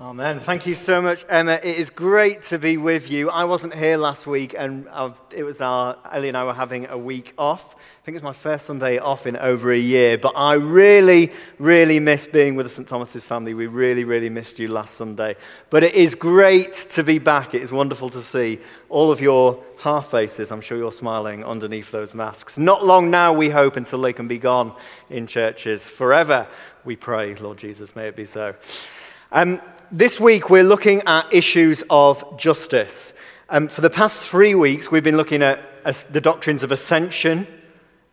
Amen. Thank you so much, Emma. It is great to be with you. I wasn't here last week, and I've, it was our Ellie and I were having a week off. I think it was my first Sunday off in over a year, but I really, really miss being with the St. Thomas's family. We really, really missed you last Sunday. But it is great to be back. It is wonderful to see all of your half faces. I'm sure you're smiling underneath those masks. Not long now, we hope, until they can be gone in churches forever. We pray, Lord Jesus, may it be so. Um, this week, we're looking at issues of justice. Um, for the past three weeks, we've been looking at uh, the doctrines of ascension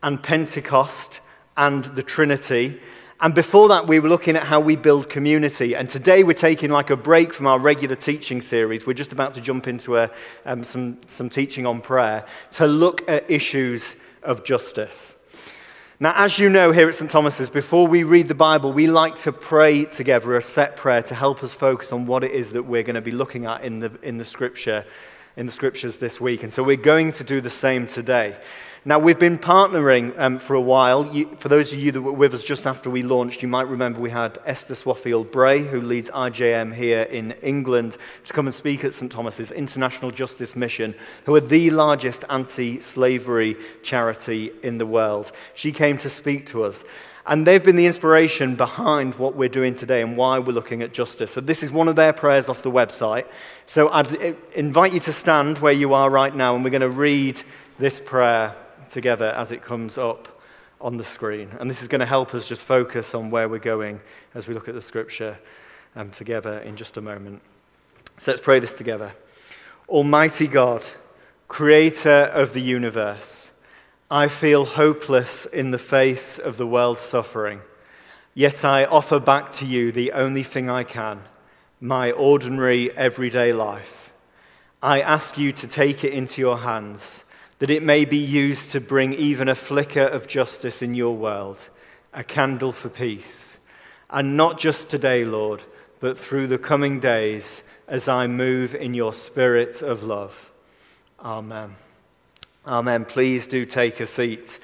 and Pentecost and the Trinity. And before that, we were looking at how we build community. And today, we're taking like a break from our regular teaching series. We're just about to jump into a, um, some, some teaching on prayer to look at issues of justice. Now, as you know here at St. Thomas's, before we read the Bible, we like to pray together a set prayer to help us focus on what it is that we're going to be looking at in the, in the scripture, in the scriptures this week. And so we're going to do the same today. Now, we've been partnering um, for a while. You, for those of you that were with us just after we launched, you might remember we had Esther Swaffield Bray, who leads IJM here in England, to come and speak at St. Thomas's International Justice Mission, who are the largest anti slavery charity in the world. She came to speak to us. And they've been the inspiration behind what we're doing today and why we're looking at justice. So, this is one of their prayers off the website. So, I'd eh, invite you to stand where you are right now, and we're going to read this prayer together as it comes up on the screen. And this is going to help us just focus on where we're going as we look at the scripture um, together in just a moment. So let's pray this together. Almighty God, creator of the universe, I feel hopeless in the face of the world's suffering. Yet I offer back to you the only thing I can my ordinary everyday life. I ask you to take it into your hands that it may be used to bring even a flicker of justice in your world, a candle for peace. And not just today, Lord, but through the coming days as I move in your spirit of love. Amen. Amen. Please do take a seat.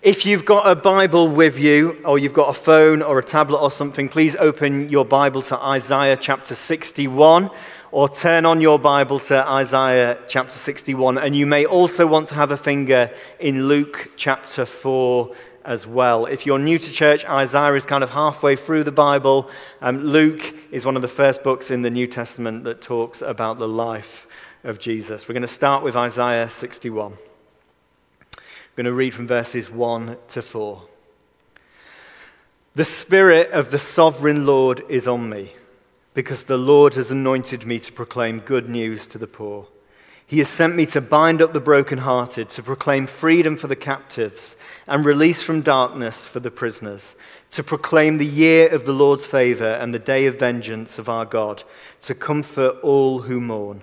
If you've got a Bible with you, or you've got a phone or a tablet or something, please open your Bible to Isaiah chapter 61 or turn on your Bible to Isaiah chapter 61. And you may also want to have a finger in Luke chapter 4 as well. If you're new to church, Isaiah is kind of halfway through the Bible. Um, Luke is one of the first books in the New Testament that talks about the life of Jesus. We're going to start with Isaiah 61. I'm going to read from verses 1 to 4. The Spirit of the sovereign Lord is on me because the Lord has anointed me to proclaim good news to the poor. He has sent me to bind up the brokenhearted, to proclaim freedom for the captives and release from darkness for the prisoners, to proclaim the year of the Lord's favor and the day of vengeance of our God, to comfort all who mourn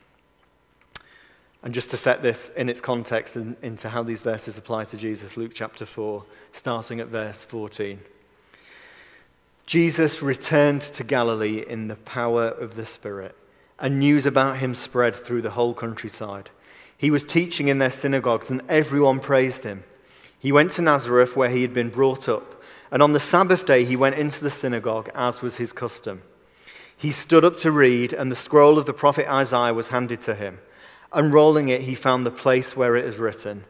And just to set this in its context and into how these verses apply to Jesus, Luke chapter 4, starting at verse 14. Jesus returned to Galilee in the power of the Spirit, and news about him spread through the whole countryside. He was teaching in their synagogues, and everyone praised him. He went to Nazareth, where he had been brought up, and on the Sabbath day he went into the synagogue, as was his custom. He stood up to read, and the scroll of the prophet Isaiah was handed to him. Unrolling it, he found the place where it is written,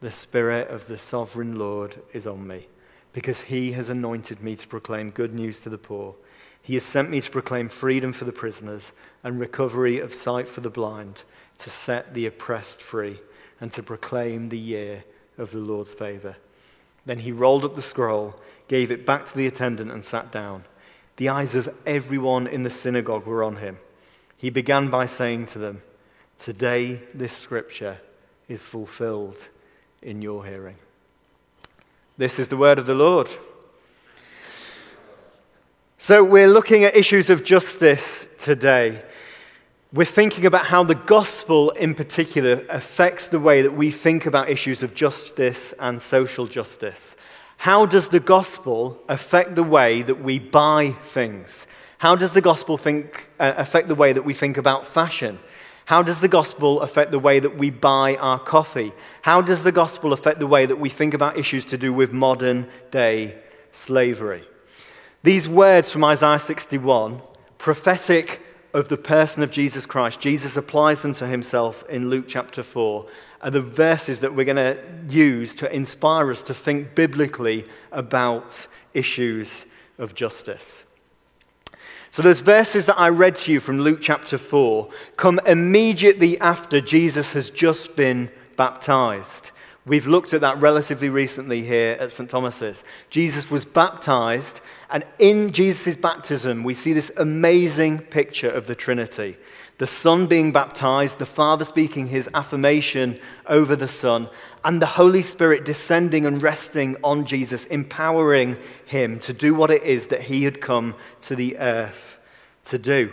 The Spirit of the sovereign Lord is on me because he has anointed me to proclaim good news to the poor. He has sent me to proclaim freedom for the prisoners and recovery of sight for the blind, to set the oppressed free, and to proclaim the year of the Lord's favor. Then he rolled up the scroll, gave it back to the attendant, and sat down. The eyes of everyone in the synagogue were on him. He began by saying to them, Today this scripture is fulfilled in your hearing. This is the word of the Lord. So, we're looking at issues of justice today. we're thinking about how the gospel in particular affects the way that we think about issues of justice and social justice. How does the gospel affect the way that we buy things? How does the gospel think, uh, affect the way that we think about fashion? How does the gospel affect the way that we buy our coffee? How does the gospel affect the way that we think about issues to do with modern day slavery? These words from Isaiah 61, prophetic of the person of Jesus Christ, Jesus applies them to himself in Luke chapter 4, are the verses that we're going to use to inspire us to think biblically about issues of justice. So, those verses that I read to you from Luke chapter 4 come immediately after Jesus has just been baptized. We've looked at that relatively recently here at St. Thomas's. Jesus was baptized, and in Jesus' baptism, we see this amazing picture of the Trinity. The Son being baptized, the Father speaking his affirmation over the Son, and the Holy Spirit descending and resting on Jesus, empowering him to do what it is that he had come to the earth to do.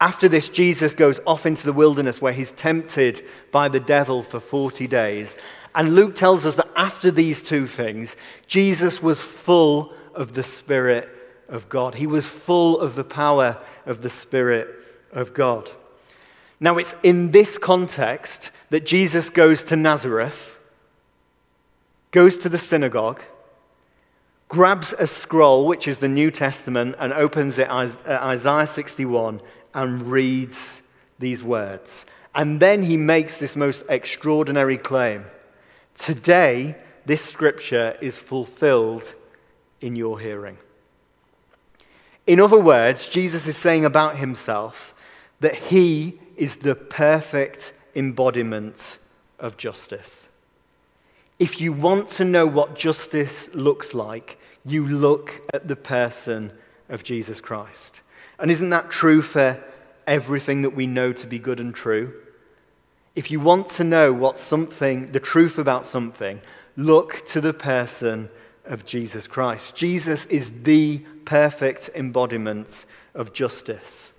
After this, Jesus goes off into the wilderness where he's tempted by the devil for 40 days. And Luke tells us that after these two things, Jesus was full of the Spirit of God. He was full of the power of the Spirit of God. Now, it's in this context that Jesus goes to Nazareth, goes to the synagogue, grabs a scroll, which is the New Testament, and opens it at uh, Isaiah 61 and reads these words. And then he makes this most extraordinary claim Today, this scripture is fulfilled in your hearing. In other words, Jesus is saying about himself that he is the perfect embodiment of justice. If you want to know what justice looks like, you look at the person of Jesus Christ. And isn't that true for everything that we know to be good and true? If you want to know what something, the truth about something, look to the person of Jesus Christ. Jesus is the perfect embodiment of justice.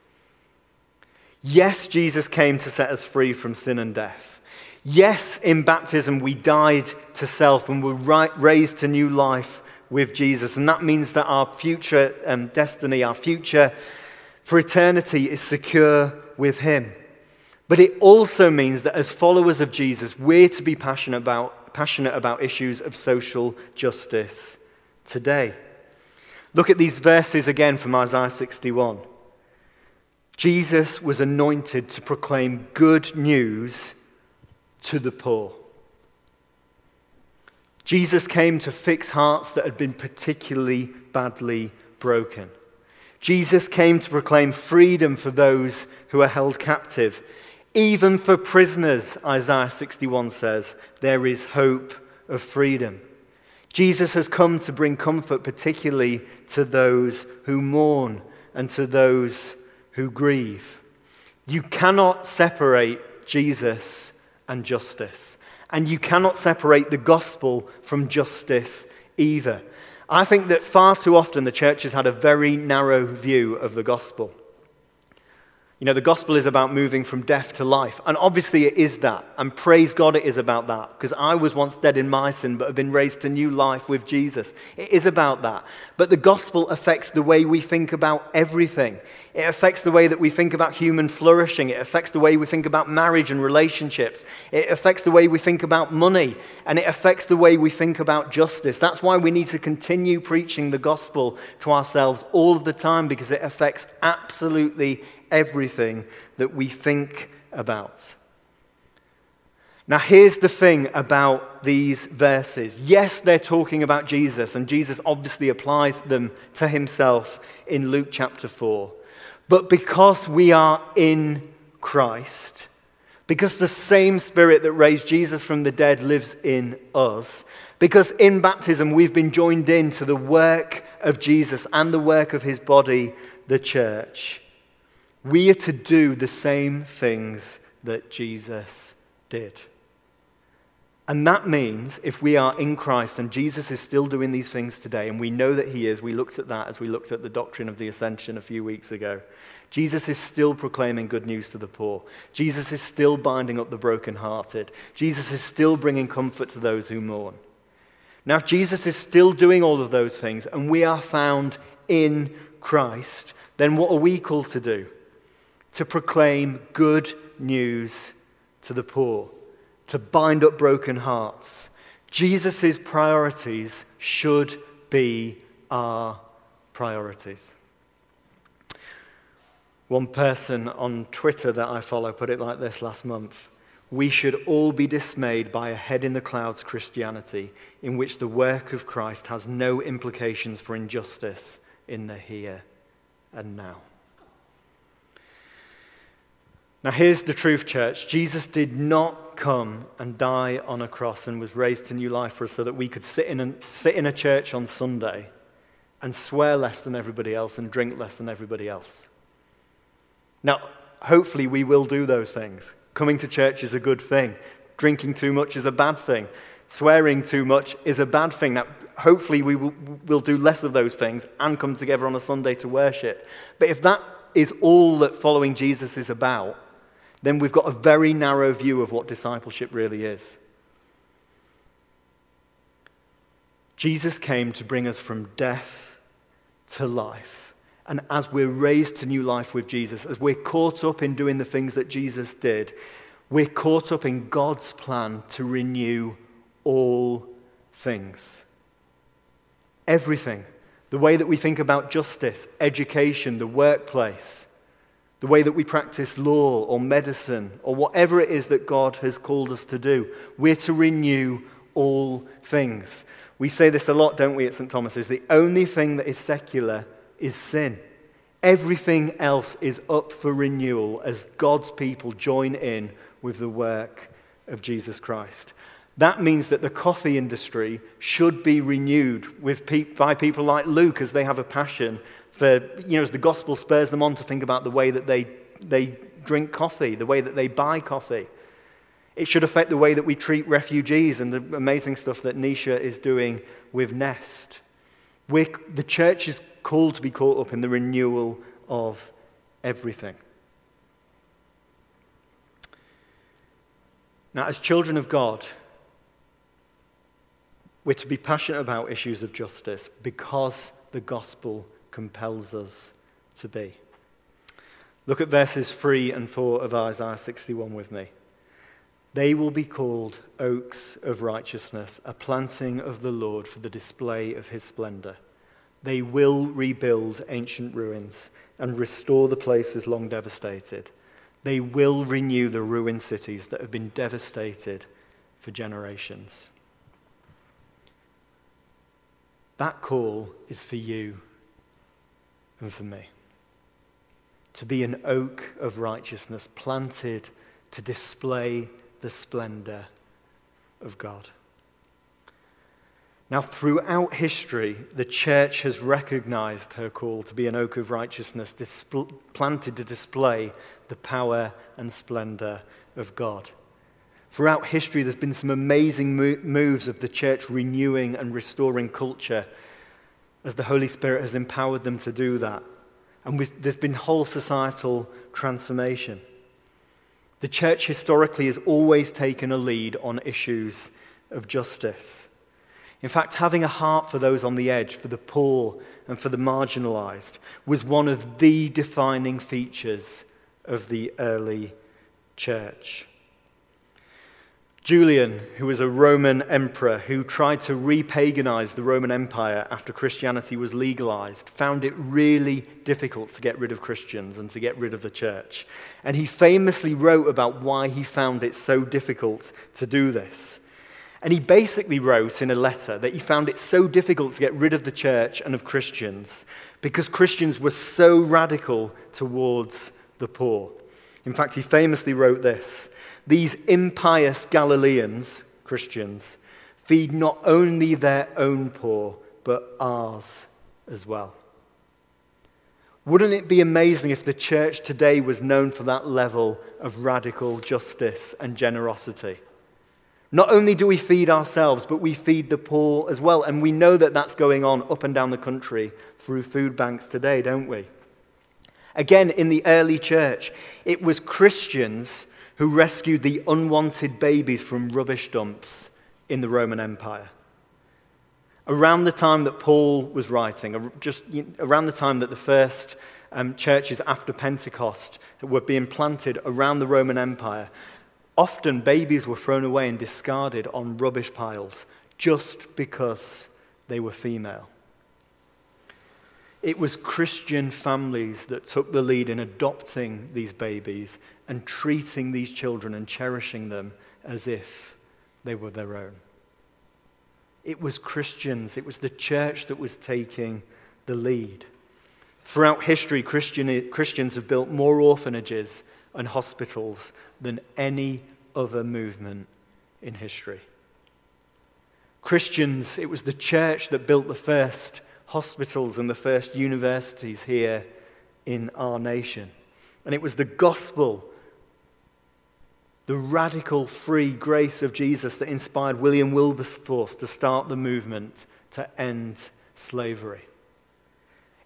Yes, Jesus came to set us free from sin and death. Yes, in baptism we died to self and were raised to new life with Jesus. And that means that our future um, destiny, our future for eternity is secure with Him. But it also means that as followers of Jesus, we're to be passionate about, passionate about issues of social justice today. Look at these verses again from Isaiah 61. Jesus was anointed to proclaim good news to the poor. Jesus came to fix hearts that had been particularly badly broken. Jesus came to proclaim freedom for those who are held captive. Even for prisoners, Isaiah 61 says, there is hope of freedom. Jesus has come to bring comfort, particularly to those who mourn and to those who grieve. You cannot separate Jesus and justice, and you cannot separate the gospel from justice either. I think that far too often the church has had a very narrow view of the gospel. You know, the gospel is about moving from death to life. And obviously it is that. And praise God it is about that. Because I was once dead in my sin, but have been raised to new life with Jesus. It is about that. But the gospel affects the way we think about everything. It affects the way that we think about human flourishing. It affects the way we think about marriage and relationships. It affects the way we think about money. And it affects the way we think about justice. That's why we need to continue preaching the gospel to ourselves all the time because it affects absolutely everything that we think about. Now, here's the thing about these verses. Yes, they're talking about Jesus, and Jesus obviously applies them to himself in Luke chapter 4. But because we are in Christ, because the same Spirit that raised Jesus from the dead lives in us, because in baptism we've been joined into the work of Jesus and the work of his body, the church, we are to do the same things that Jesus did. And that means if we are in Christ and Jesus is still doing these things today, and we know that he is, we looked at that as we looked at the doctrine of the ascension a few weeks ago. Jesus is still proclaiming good news to the poor. Jesus is still binding up the brokenhearted. Jesus is still bringing comfort to those who mourn. Now, if Jesus is still doing all of those things and we are found in Christ, then what are we called to do? To proclaim good news to the poor to bind up broken hearts. Jesus' priorities should be our priorities. One person on Twitter that I follow put it like this last month We should all be dismayed by a head in the clouds Christianity in which the work of Christ has no implications for injustice in the here and now. Now, here's the truth, church. Jesus did not come and die on a cross and was raised to new life for us so that we could sit in, a, sit in a church on Sunday and swear less than everybody else and drink less than everybody else. Now, hopefully, we will do those things. Coming to church is a good thing, drinking too much is a bad thing, swearing too much is a bad thing. Now, hopefully, we will we'll do less of those things and come together on a Sunday to worship. But if that is all that following Jesus is about, then we've got a very narrow view of what discipleship really is. Jesus came to bring us from death to life. And as we're raised to new life with Jesus, as we're caught up in doing the things that Jesus did, we're caught up in God's plan to renew all things. Everything. The way that we think about justice, education, the workplace, the way that we practice law or medicine or whatever it is that God has called us to do. We're to renew all things. We say this a lot, don't we, at St. Thomas's? The only thing that is secular is sin. Everything else is up for renewal as God's people join in with the work of Jesus Christ. That means that the coffee industry should be renewed with pe- by people like Luke as they have a passion for, you know, as the gospel spurs them on to think about the way that they, they drink coffee, the way that they buy coffee. It should affect the way that we treat refugees and the amazing stuff that Nisha is doing with Nest. We're, the church is called to be caught up in the renewal of everything. Now, as children of God, we're to be passionate about issues of justice because the gospel compels us to be. Look at verses 3 and 4 of Isaiah 61 with me. They will be called oaks of righteousness, a planting of the Lord for the display of his splendor. They will rebuild ancient ruins and restore the places long devastated. They will renew the ruined cities that have been devastated for generations. That call is for you and for me. To be an oak of righteousness planted to display the splendor of God. Now, throughout history, the church has recognized her call to be an oak of righteousness, displ- planted to display the power and splendor of God. Throughout history, there's been some amazing mo- moves of the church renewing and restoring culture as the Holy Spirit has empowered them to do that. And there's been whole societal transformation. The church historically has always taken a lead on issues of justice. In fact, having a heart for those on the edge, for the poor and for the marginalized, was one of the defining features of the early church. Julian, who was a Roman emperor who tried to repaganize the Roman Empire after Christianity was legalized, found it really difficult to get rid of Christians and to get rid of the church. And he famously wrote about why he found it so difficult to do this. And he basically wrote in a letter that he found it so difficult to get rid of the church and of Christians because Christians were so radical towards the poor. In fact, he famously wrote this these impious Galileans, Christians, feed not only their own poor, but ours as well. Wouldn't it be amazing if the church today was known for that level of radical justice and generosity? Not only do we feed ourselves, but we feed the poor as well. And we know that that's going on up and down the country through food banks today, don't we? Again, in the early church, it was Christians who rescued the unwanted babies from rubbish dumps in the Roman Empire. Around the time that Paul was writing, just around the time that the first um, churches after Pentecost were being planted around the Roman Empire, often babies were thrown away and discarded on rubbish piles just because they were female. It was Christian families that took the lead in adopting these babies and treating these children and cherishing them as if they were their own. It was Christians, it was the church that was taking the lead. Throughout history, Christian, Christians have built more orphanages and hospitals than any other movement in history. Christians, it was the church that built the first hospitals and the first universities here in our nation. And it was the gospel, the radical free grace of Jesus that inspired William Wilberforce to start the movement to end slavery.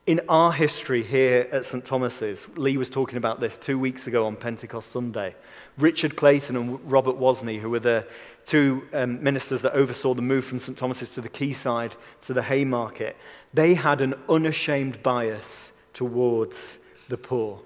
In our history here at St. Thomas's, Lee was talking about this two weeks ago on Pentecost Sunday. Richard Clayton and Robert Wozni, who were the two um, ministers that oversaw the move from St. Thomas's to the quayside to the Haymarket, they had an unashamed bias towards the poor.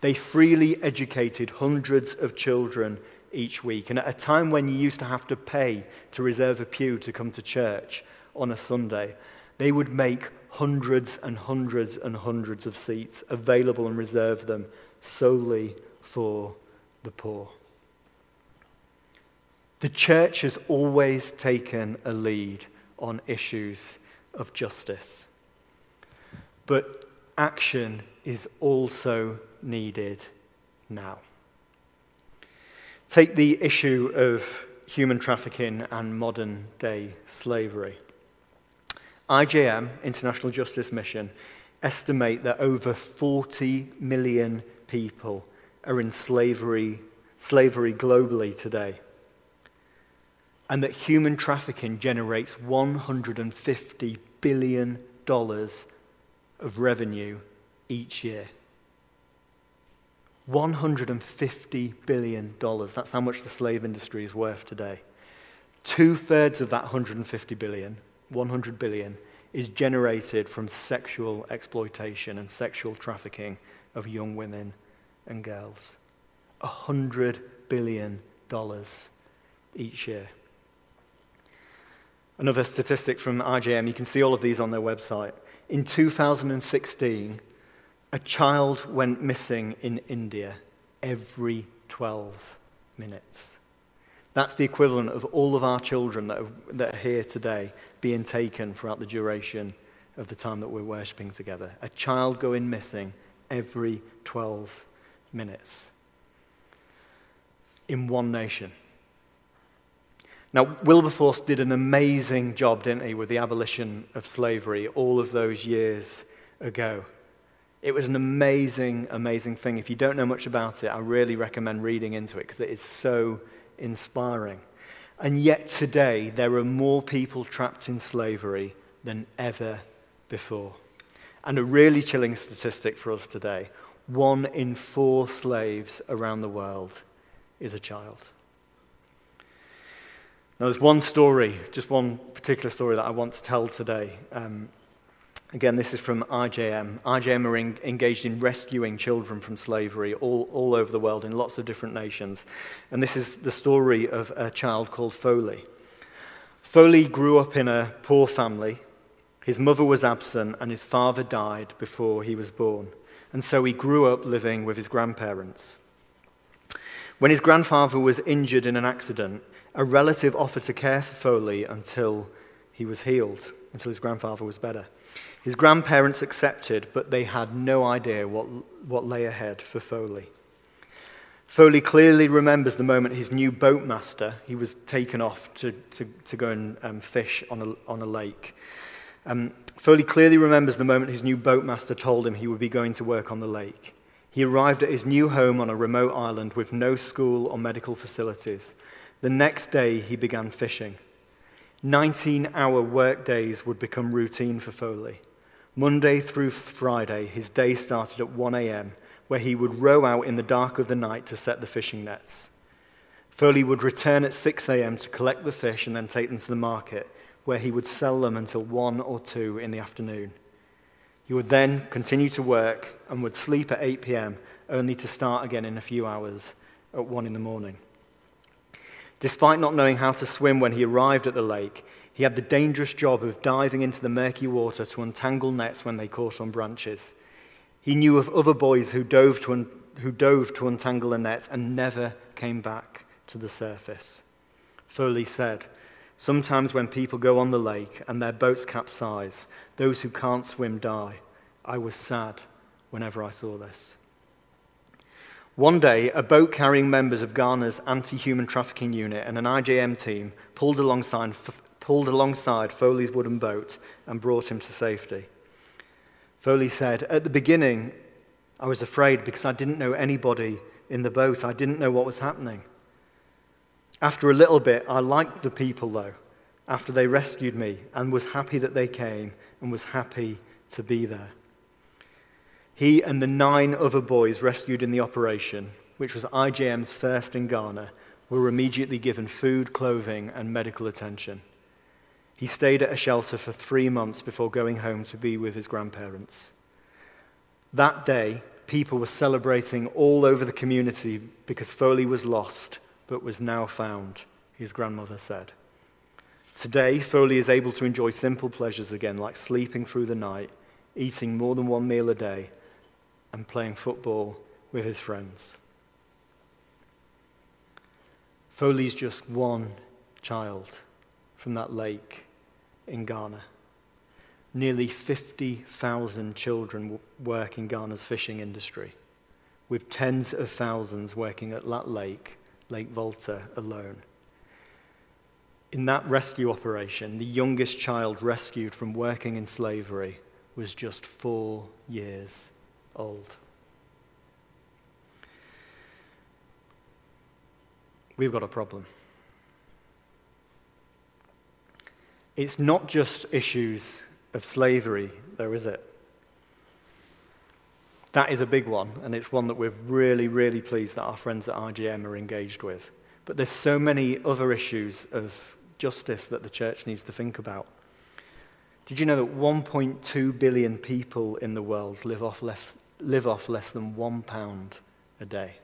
They freely educated hundreds of children each week. And at a time when you used to have to pay to reserve a pew to come to church on a Sunday, they would make hundreds and hundreds and hundreds of seats available and reserve them solely for the poor. The church has always taken a lead on issues of justice. But action is also needed now. Take the issue of human trafficking and modern day slavery. IJM, International Justice Mission, estimate that over 40 million people are in slavery, slavery globally today. And that human trafficking generates $150 billion of revenue each year. $150 billion. That's how much the slave industry is worth today. Two thirds of that 150 billion, 100 billion, is generated from sexual exploitation and sexual trafficking of young women and girls. $100 billion each year. Another statistic from IJM, you can see all of these on their website. In 2016, a child went missing in India every 12 minutes. That's the equivalent of all of our children that are, that are here today being taken throughout the duration of the time that we're worshipping together. A child going missing every 12 minutes in one nation. Now, Wilberforce did an amazing job, didn't he, with the abolition of slavery all of those years ago. It was an amazing, amazing thing. If you don't know much about it, I really recommend reading into it because it is so inspiring. And yet, today, there are more people trapped in slavery than ever before. And a really chilling statistic for us today one in four slaves around the world is a child. Now, there's one story, just one particular story that I want to tell today. Um, again, this is from IJM. IJM are in, engaged in rescuing children from slavery all, all over the world in lots of different nations. And this is the story of a child called Foley. Foley grew up in a poor family. His mother was absent, and his father died before he was born and so he grew up living with his grandparents. When his grandfather was injured in an accident, a relative offered to care for Foley until he was healed, until his grandfather was better. His grandparents accepted, but they had no idea what, what lay ahead for Foley. Foley clearly remembers the moment his new boatmaster, he was taken off to, to, to go and um, fish on a, on a lake. Um, Foley clearly remembers the moment his new boatmaster told him he would be going to work on the lake. He arrived at his new home on a remote island with no school or medical facilities. The next day, he began fishing. 19 hour work days would become routine for Foley. Monday through Friday, his day started at 1 a.m., where he would row out in the dark of the night to set the fishing nets. Foley would return at 6 a.m. to collect the fish and then take them to the market, where he would sell them until 1 or 2 in the afternoon. He would then continue to work and would sleep at 8 p.m., only to start again in a few hours at 1 in the morning. Despite not knowing how to swim when he arrived at the lake, he had the dangerous job of diving into the murky water to untangle nets when they caught on branches. He knew of other boys who dove to, un- who dove to untangle a net and never came back to the surface. Foley said, Sometimes when people go on the lake and their boats capsize, those who can't swim die. I was sad whenever I saw this. One day, a boat carrying members of Ghana's anti human trafficking unit and an IJM team pulled alongside, pulled alongside Foley's wooden boat and brought him to safety. Foley said, At the beginning, I was afraid because I didn't know anybody in the boat, I didn't know what was happening. After a little bit, I liked the people, though, after they rescued me, and was happy that they came and was happy to be there. He and the nine other boys rescued in the operation, which was IJM's first in Ghana, were immediately given food, clothing, and medical attention. He stayed at a shelter for three months before going home to be with his grandparents. That day, people were celebrating all over the community because Foley was lost but was now found, his grandmother said. Today, Foley is able to enjoy simple pleasures again, like sleeping through the night, eating more than one meal a day, and playing football with his friends. Foley's just one child from that lake in Ghana. Nearly 50,000 children work in Ghana's fishing industry, with tens of thousands working at that lake Lake Volta alone. In that rescue operation, the youngest child rescued from working in slavery was just four years old. We've got a problem. It's not just issues of slavery, though, is it? That is a big one, and it's one that we're really, really pleased that our friends at IJM are engaged with. But there's so many other issues of justice that the church needs to think about. Did you know that 1.2 billion people in the world live off less, live off less than one pound a day?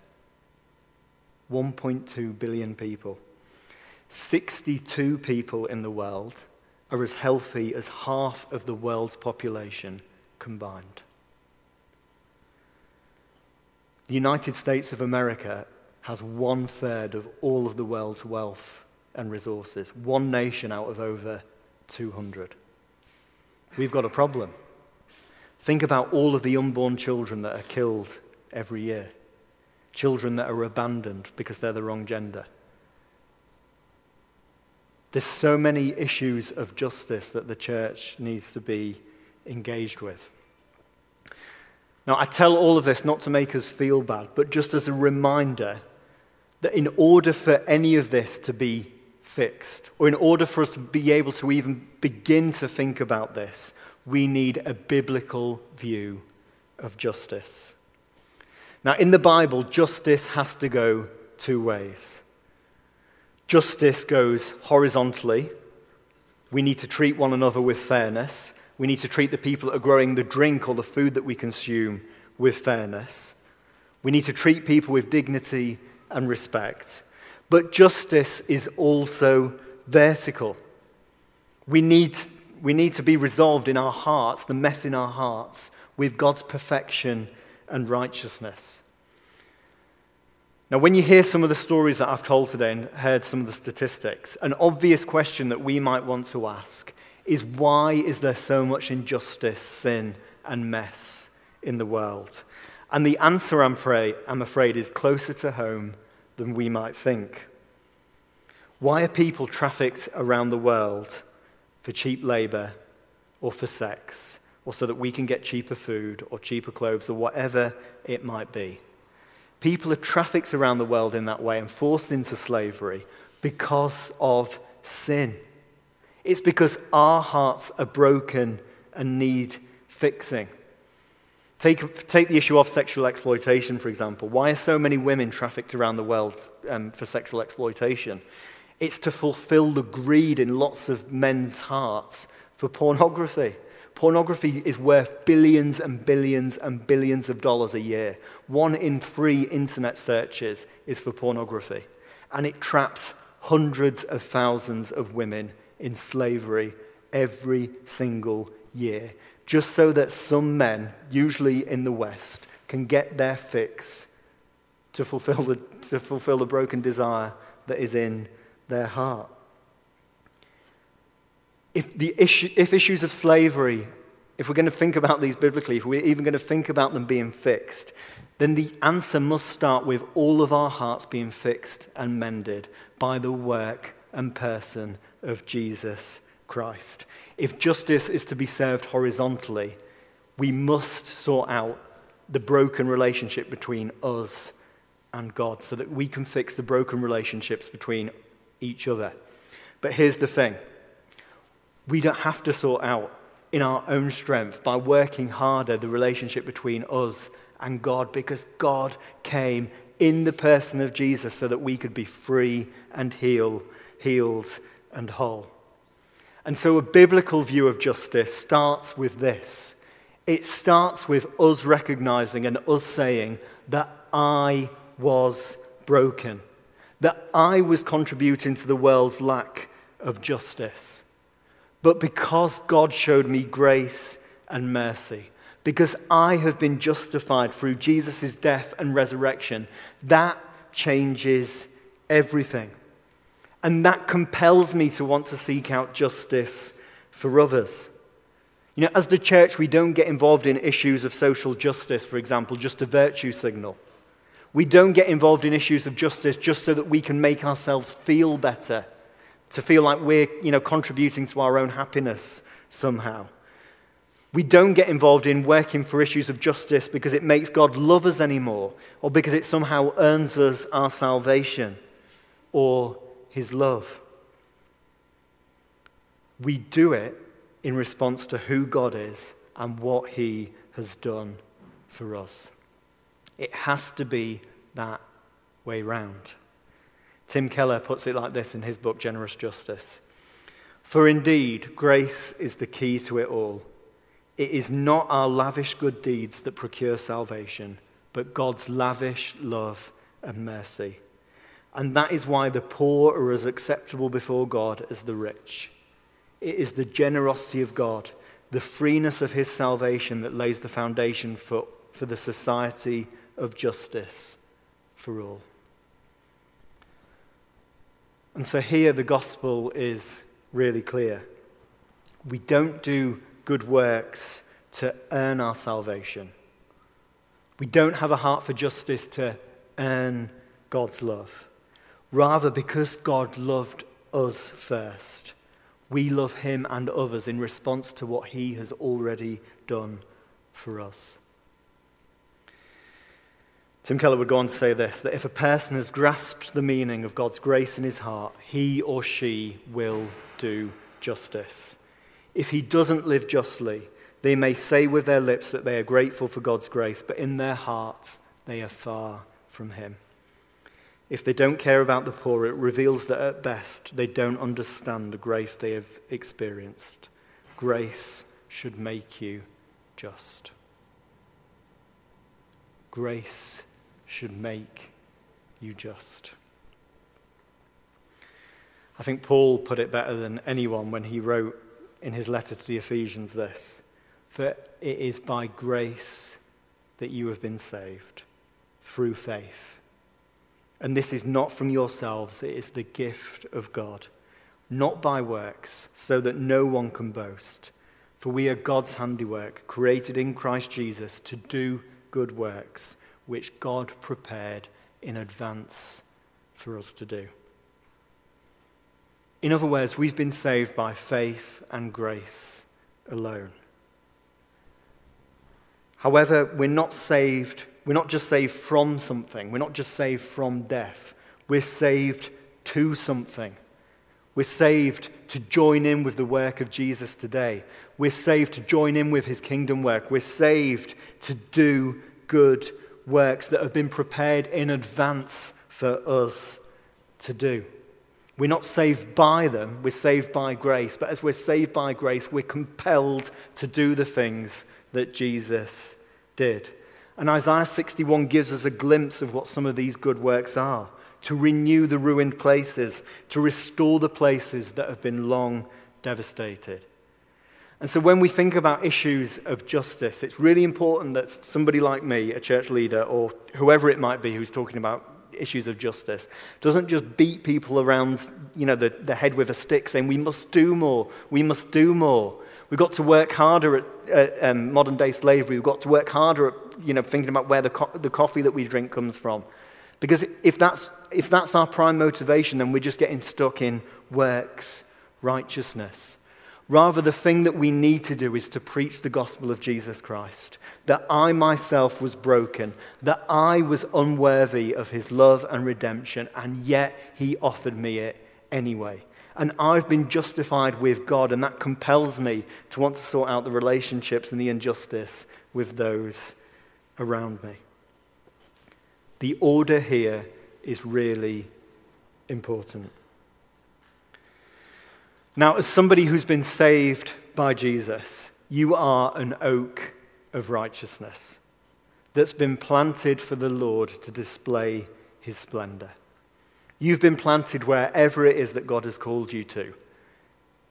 1.2 billion people. 62 people in the world are as healthy as half of the world's population combined. The United States of America has one third of all of the world's wealth and resources, one nation out of over 200. We've got a problem. Think about all of the unborn children that are killed every year, children that are abandoned because they're the wrong gender. There's so many issues of justice that the church needs to be engaged with. Now, I tell all of this not to make us feel bad, but just as a reminder that in order for any of this to be fixed, or in order for us to be able to even begin to think about this, we need a biblical view of justice. Now, in the Bible, justice has to go two ways. Justice goes horizontally. We need to treat one another with fairness. We need to treat the people that are growing the drink or the food that we consume with fairness. We need to treat people with dignity and respect. But justice is also vertical. We need, we need to be resolved in our hearts, the mess in our hearts, with God's perfection and righteousness. Now, when you hear some of the stories that I've told today and heard some of the statistics, an obvious question that we might want to ask is why is there so much injustice, sin, and mess in the world? And the answer, I'm afraid, I'm afraid, is closer to home than we might think. Why are people trafficked around the world for cheap labor or for sex or so that we can get cheaper food or cheaper clothes or whatever it might be? People are trafficked around the world in that way and forced into slavery because of sin. It's because our hearts are broken and need fixing. Take, take the issue of sexual exploitation, for example. Why are so many women trafficked around the world um, for sexual exploitation? It's to fulfill the greed in lots of men's hearts for pornography. Pornography is worth billions and billions and billions of dollars a year. One in three internet searches is for pornography. And it traps hundreds of thousands of women in slavery every single year, just so that some men, usually in the West, can get their fix to fulfill the, to fulfill the broken desire that is in their heart. If, the issue, if issues of slavery, if we're going to think about these biblically, if we're even going to think about them being fixed, then the answer must start with all of our hearts being fixed and mended by the work and person of Jesus Christ. If justice is to be served horizontally, we must sort out the broken relationship between us and God so that we can fix the broken relationships between each other. But here's the thing we don't have to sort out in our own strength by working harder the relationship between us and God because God came in the person of Jesus so that we could be free and heal, healed and whole. And so a biblical view of justice starts with this. It starts with us recognizing and us saying that I was broken that I was contributing to the world's lack of justice. But because God showed me grace and mercy, because I have been justified through Jesus' death and resurrection, that changes everything. And that compels me to want to seek out justice for others. You know, as the church, we don't get involved in issues of social justice, for example, just a virtue signal. We don't get involved in issues of justice just so that we can make ourselves feel better, to feel like we're you know, contributing to our own happiness somehow. We don't get involved in working for issues of justice because it makes God love us anymore or because it somehow earns us our salvation or his love. We do it in response to who God is and what he has done for us. It has to be that way round. Tim Keller puts it like this in his book, Generous Justice For indeed, grace is the key to it all. It is not our lavish good deeds that procure salvation, but God's lavish love and mercy. And that is why the poor are as acceptable before God as the rich. It is the generosity of God, the freeness of his salvation that lays the foundation for, for the society of justice for all. And so here the gospel is really clear. We don't do good works to earn our salvation. We don't have a heart for justice to earn God's love. Rather, because God loved us first, we love him and others in response to what he has already done for us. Tim Keller would go on to say this that if a person has grasped the meaning of God's grace in his heart, he or she will do justice. If he doesn't live justly, they may say with their lips that they are grateful for God's grace, but in their hearts they are far from him. If they don't care about the poor, it reveals that at best they don't understand the grace they have experienced. Grace should make you just. Grace should make you just. I think Paul put it better than anyone when he wrote in his letter to the Ephesians this that it is by grace that you have been saved through faith. And this is not from yourselves, it is the gift of God, not by works, so that no one can boast. For we are God's handiwork, created in Christ Jesus to do good works which God prepared in advance for us to do. In other words, we've been saved by faith and grace alone. However, we're not saved, we're not just saved from something, we're not just saved from death, we're saved to something. We're saved to join in with the work of Jesus today. We're saved to join in with his kingdom work. We're saved to do good works that have been prepared in advance for us to do. We're not saved by them, we're saved by grace. But as we're saved by grace, we're compelled to do the things that Jesus did. And Isaiah 61 gives us a glimpse of what some of these good works are to renew the ruined places, to restore the places that have been long devastated. And so, when we think about issues of justice, it's really important that somebody like me, a church leader, or whoever it might be who's talking about issues of justice, doesn't just beat people around you know, the, the head with a stick saying, We must do more, we must do more. We've got to work harder at um, modern day slavery. We've got to work harder at you know, thinking about where the, co- the coffee that we drink comes from. Because if that's, if that's our prime motivation, then we're just getting stuck in works righteousness. Rather, the thing that we need to do is to preach the gospel of Jesus Christ. That I myself was broken, that I was unworthy of his love and redemption, and yet he offered me it anyway. And I've been justified with God, and that compels me to want to sort out the relationships and the injustice with those around me. The order here is really important. Now, as somebody who's been saved by Jesus, you are an oak of righteousness that's been planted for the Lord to display his splendor. You've been planted wherever it is that God has called you to.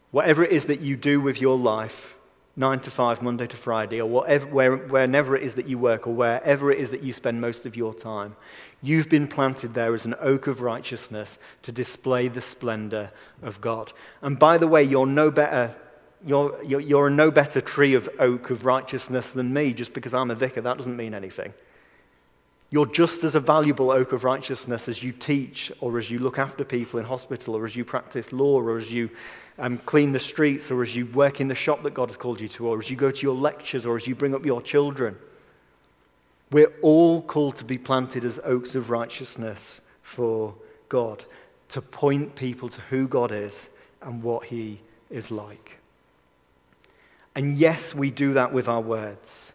Whatever it is that you do with your life, nine to five, Monday to Friday, or whatever, where, wherever it is that you work, or wherever it is that you spend most of your time, you've been planted there as an oak of righteousness to display the splendor of God. And by the way, you're no better. You're, you're, you're a no better tree of oak of righteousness than me just because I'm a vicar. That doesn't mean anything. You're just as a valuable oak of righteousness as you teach, or as you look after people in hospital, or as you practice law, or as you um, clean the streets, or as you work in the shop that God has called you to, or as you go to your lectures, or as you bring up your children. We're all called to be planted as oaks of righteousness for God, to point people to who God is and what He is like. And yes, we do that with our words.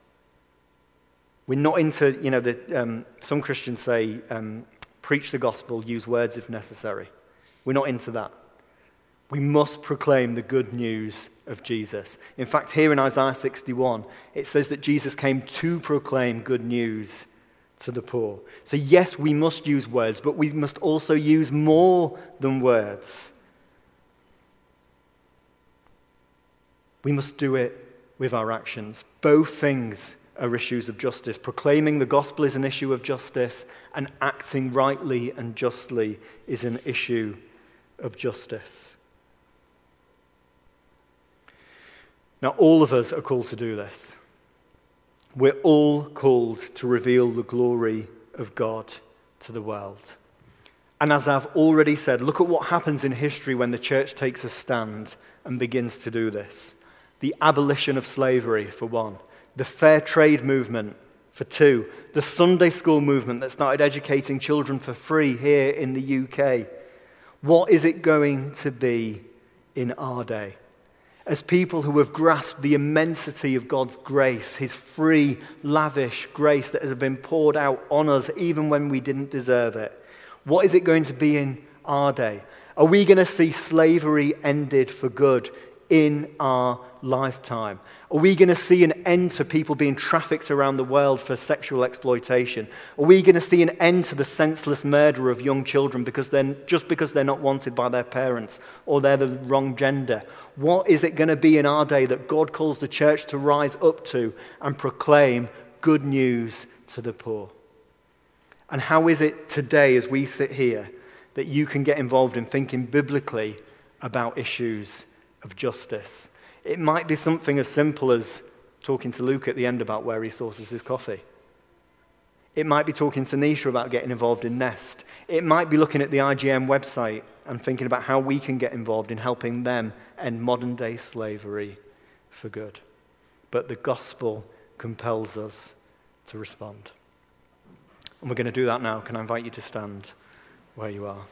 We're not into, you know, the, um, some Christians say, um, preach the gospel, use words if necessary. We're not into that. We must proclaim the good news of Jesus. In fact, here in Isaiah 61, it says that Jesus came to proclaim good news to the poor. So, yes, we must use words, but we must also use more than words. We must do it with our actions. Both things are issues of justice. Proclaiming the gospel is an issue of justice, and acting rightly and justly is an issue of justice. Now, all of us are called to do this. We're all called to reveal the glory of God to the world. And as I've already said, look at what happens in history when the church takes a stand and begins to do this. The abolition of slavery, for one the fair trade movement for two, the Sunday school movement that started educating children for free here in the UK. What is it going to be in our day? As people who have grasped the immensity of God's grace, His free, lavish grace that has been poured out on us even when we didn't deserve it, what is it going to be in our day? Are we going to see slavery ended for good in our lifetime? Are we going to see an end to people being trafficked around the world for sexual exploitation? Are we going to see an end to the senseless murder of young children because they're, just because they're not wanted by their parents or they're the wrong gender? What is it going to be in our day that God calls the church to rise up to and proclaim good news to the poor? And how is it today, as we sit here, that you can get involved in thinking biblically about issues of justice? It might be something as simple as talking to Luke at the end about where he sources his coffee. It might be talking to Nisha about getting involved in Nest. It might be looking at the IJM website and thinking about how we can get involved in helping them end modern day slavery for good. But the gospel compels us to respond. And we're going to do that now. Can I invite you to stand where you are?